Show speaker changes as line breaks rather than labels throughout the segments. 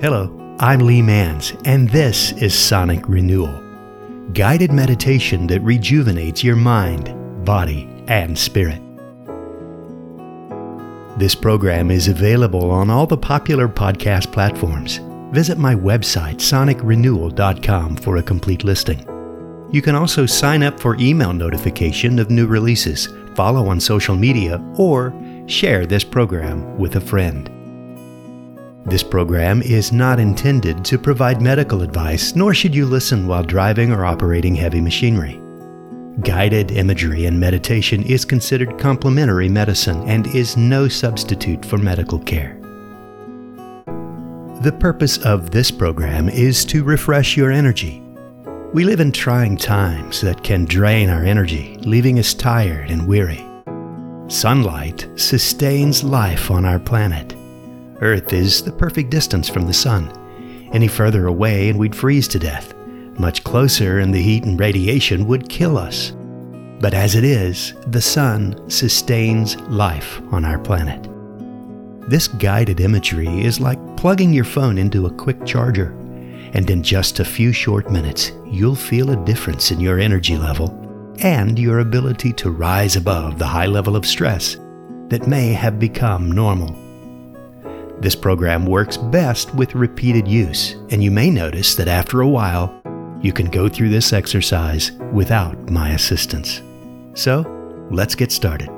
Hello, I'm Lee Mans, and this is Sonic Renewal guided meditation that rejuvenates your mind, body, and spirit. This program is available on all the popular podcast platforms. Visit my website, sonicrenewal.com, for a complete listing. You can also sign up for email notification of new releases, follow on social media, or share this program with a friend. This program is not intended to provide medical advice, nor should you listen while driving or operating heavy machinery. Guided imagery and meditation is considered complementary medicine and is no substitute for medical care. The purpose of this program is to refresh your energy. We live in trying times that can drain our energy, leaving us tired and weary. Sunlight sustains life on our planet Earth is the perfect distance from the Sun. Any further away and we'd freeze to death. Much closer and the heat and radiation would kill us. But as it is, the Sun sustains life on our planet. This guided imagery is like plugging your phone into a quick charger, and in just a few short minutes, you'll feel a difference in your energy level and your ability to rise above the high level of stress that may have become normal. This program works best with repeated use, and you may notice that after a while, you can go through this exercise without my assistance. So, let's get started.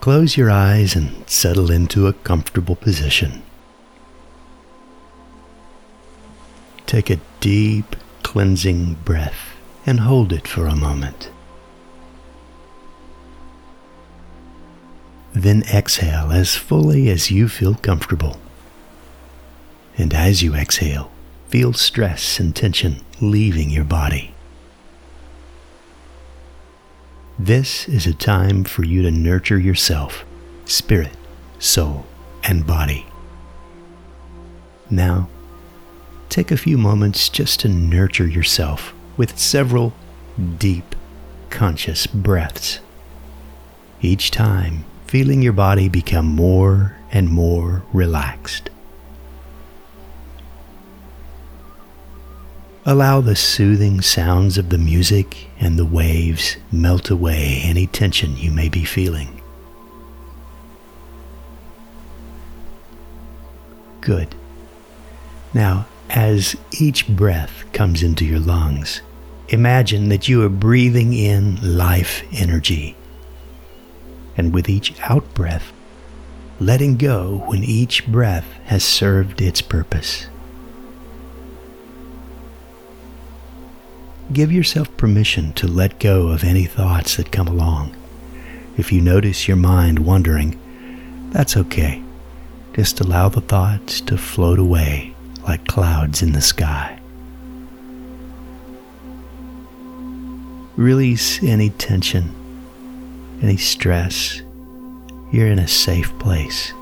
Close your eyes and settle into a comfortable position. Take a deep, cleansing breath and hold it for a moment. Then exhale as fully as you feel comfortable. And as you exhale, feel stress and tension leaving your body. This is a time for you to nurture yourself, spirit, soul, and body. Now, take a few moments just to nurture yourself with several deep, conscious breaths. Each time, feeling your body become more and more relaxed. Allow the soothing sounds of the music and the waves melt away any tension you may be feeling. Good. Now, as each breath comes into your lungs, Imagine that you are breathing in life energy. And with each out breath, letting go when each breath has served its purpose. Give yourself permission to let go of any thoughts that come along. If you notice your mind wandering, that's okay. Just allow the thoughts to float away like clouds in the sky. Release any tension, any stress. You're in a safe place,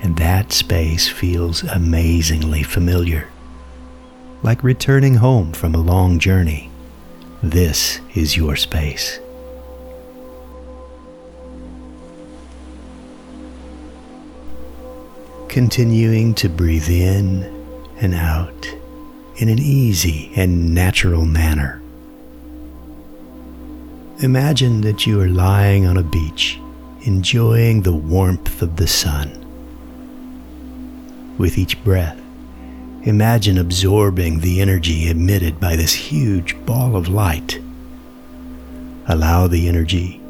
and that space feels amazingly familiar. Like returning home from a long journey, this is your space. Continuing to breathe in and out in an easy and natural manner. Imagine that you are lying on a beach, enjoying the warmth of the sun. With each breath, imagine absorbing the energy emitted by this huge ball of light. Allow the energy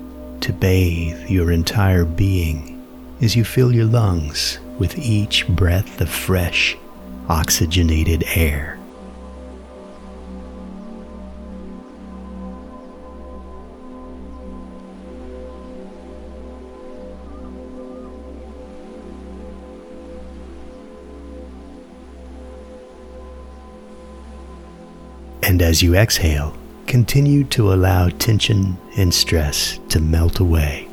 to bathe your entire being as you fill your lungs with each breath of fresh, oxygenated air. And as you exhale, continue to allow tension and stress to melt away,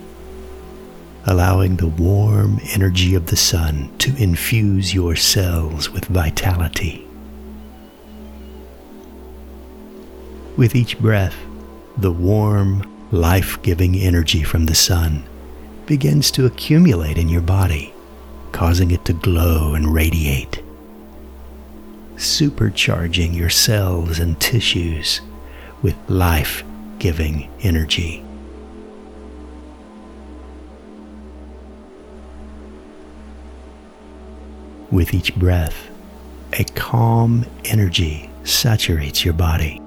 allowing the warm energy of the sun to infuse your cells with vitality. With each breath, The warm, life giving energy from the sun begins to accumulate in your body, causing it to glow and radiate, supercharging your cells and tissues with life giving energy. With each breath, a calm energy saturates your body,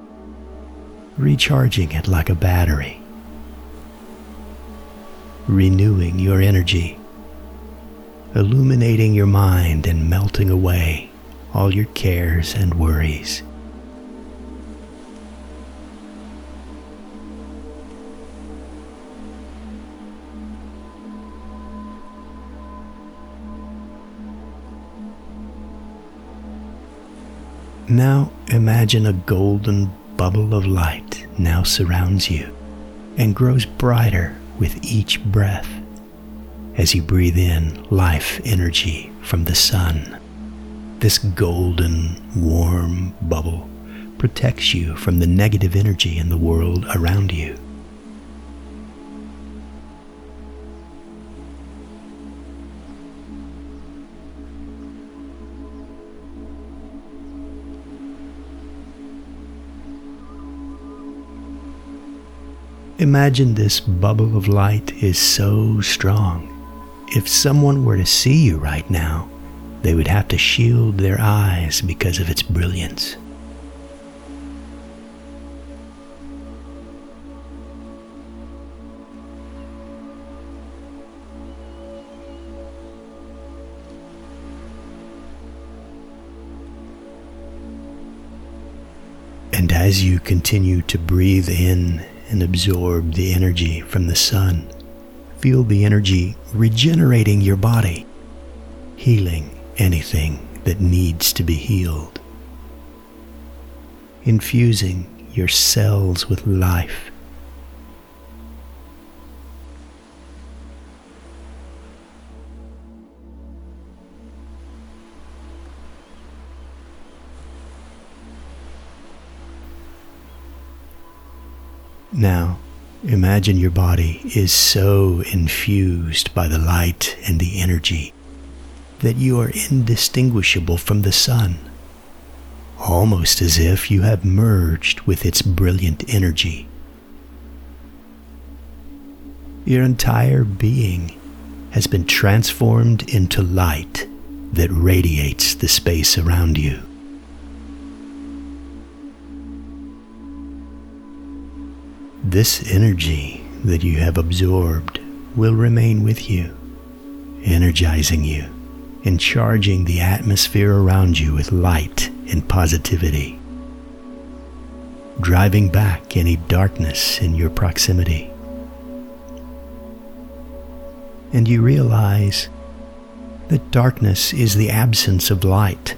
recharging it like a battery, renewing your energy, illuminating your mind and melting away all your cares and worries. Now imagine a golden bubble of light now surrounds you and grows brighter with each breath as you breathe in life energy from the sun. This golden, warm bubble protects you from the negative energy in the world around you. Imagine this bubble of light is so strong. If someone were to see you right now, they would have to shield their eyes because of its brilliance. And as you continue to breathe in and absorb the energy from the sun. Feel the energy regenerating your body, healing anything that needs to be healed, infusing your cells with life. Now, imagine your body is so infused by the light and the energy that you are indistinguishable from the sun, almost as if you have merged with its brilliant energy. Your entire being has been transformed into light that radiates the space around you. This energy that you have absorbed will remain with you, energizing you and charging the atmosphere around you with light and positivity, driving back any darkness in your proximity. And you realize that darkness is the absence of light,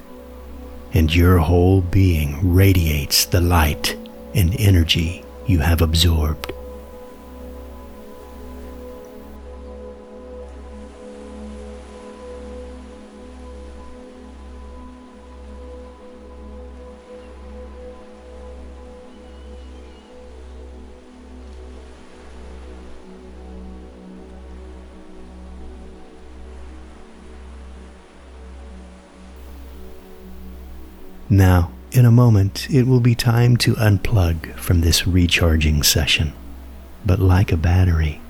and your whole being radiates the light and energy you have absorbed. Now, in a moment, it will be time to unplug from this recharging session. But like a battery,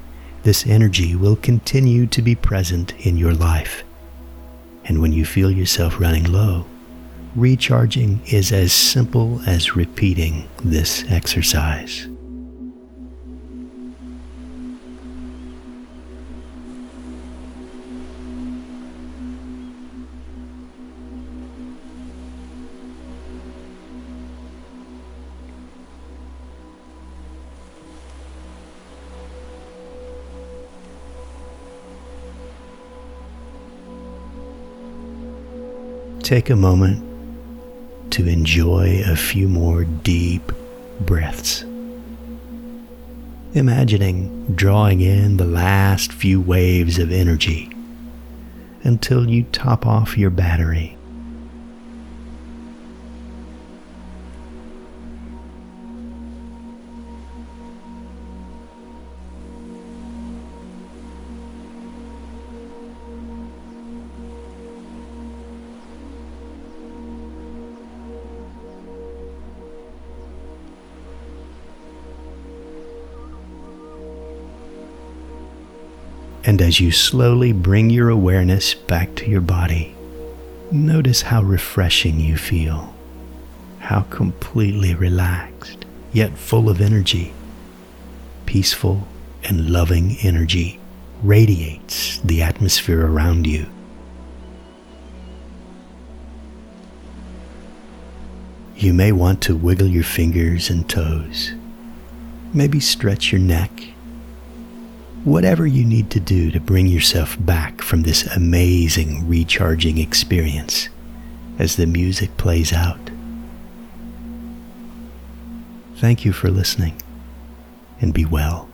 this energy will continue to be present in your life. And when you feel yourself running low, recharging is as simple as repeating this exercise. Take a moment to enjoy a few more deep breaths. Imagining drawing in the last few waves of energy until you top off your battery. And as you slowly bring your awareness back to your body, notice how refreshing you feel, how completely relaxed, yet full of energy. Peaceful and loving energy radiates the atmosphere around you. You may want to wiggle your fingers and toes, maybe stretch your neck whatever you need to do to bring yourself back from this amazing recharging experience as the music plays out. Thank you for listening and be well.